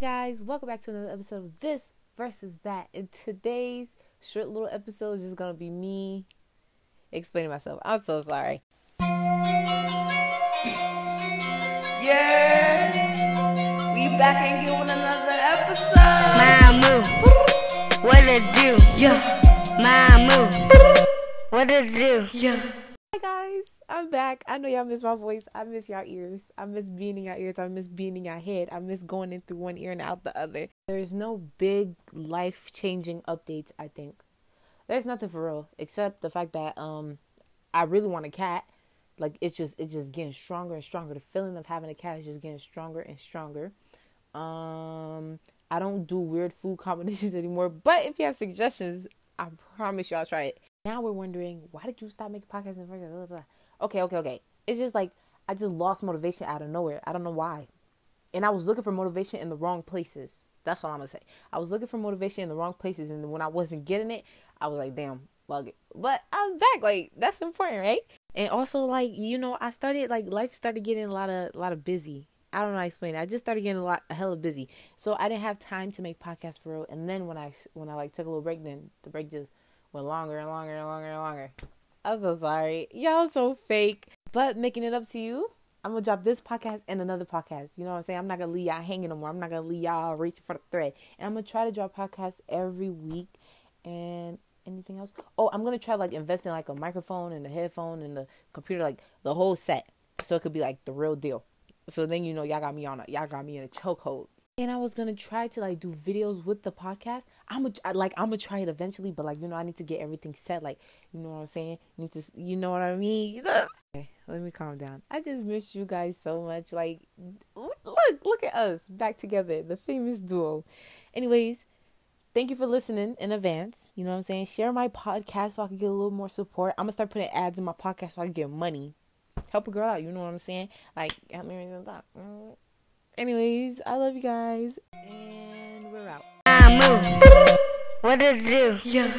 Hey guys, welcome back to another episode of This versus That. And today's short little episode is just gonna be me explaining myself. I'm so sorry. Yeah, we back and get with another episode. Mamu, what it do? Yeah, Mamu, what it do? yeah. Guys, I'm back. I know y'all miss my voice. I miss y'all ears. I miss being in y'all ears. I miss being in y'all head. I miss going in through one ear and out the other. There's no big life changing updates, I think. There's nothing for real except the fact that um I really want a cat. Like it's just it's just getting stronger and stronger. The feeling of having a cat is just getting stronger and stronger. Um I don't do weird food combinations anymore, but if you have suggestions, I promise you I'll try it. Now we're wondering why did you stop making podcasts? Blah, blah, blah. Okay, okay, okay. It's just like I just lost motivation out of nowhere. I don't know why. And I was looking for motivation in the wrong places. That's what I'm gonna say. I was looking for motivation in the wrong places, and when I wasn't getting it, I was like, "Damn, bug it." But I'm back. Like that's important, right? And also, like you know, I started like life started getting a lot of a lot of busy. I don't know how to explain it. I just started getting a lot a hella busy, so I didn't have time to make podcasts for real. And then when I when I like took a little break, then the break just went longer and longer and longer and longer. I'm so sorry. Y'all so fake. But making it up to you, I'm gonna drop this podcast and another podcast. You know what I'm saying? I'm not gonna leave y'all hanging no more. I'm not gonna leave y'all reaching for the thread. And I'm gonna try to drop podcasts every week. And anything else? Oh, I'm gonna try like invest in like a microphone and a headphone and the computer, like the whole set. So it could be like the real deal. So then you know y'all got me on a y'all got me in a chokehold. And I was gonna try to like do videos with the podcast. I'm a, like I'm gonna try it eventually, but like you know I need to get everything set. Like you know what I'm saying? Need to you know what I mean? okay, let me calm down. I just miss you guys so much. Like look look at us back together, the famous duo. Anyways, thank you for listening in advance. You know what I'm saying? Share my podcast so I can get a little more support. I'm gonna start putting ads in my podcast so I can get money. Help a girl out. You know what I'm saying? Like help me raise the. Anyways, I love you guys, and we're out. Mamu, what did it do? Yeah.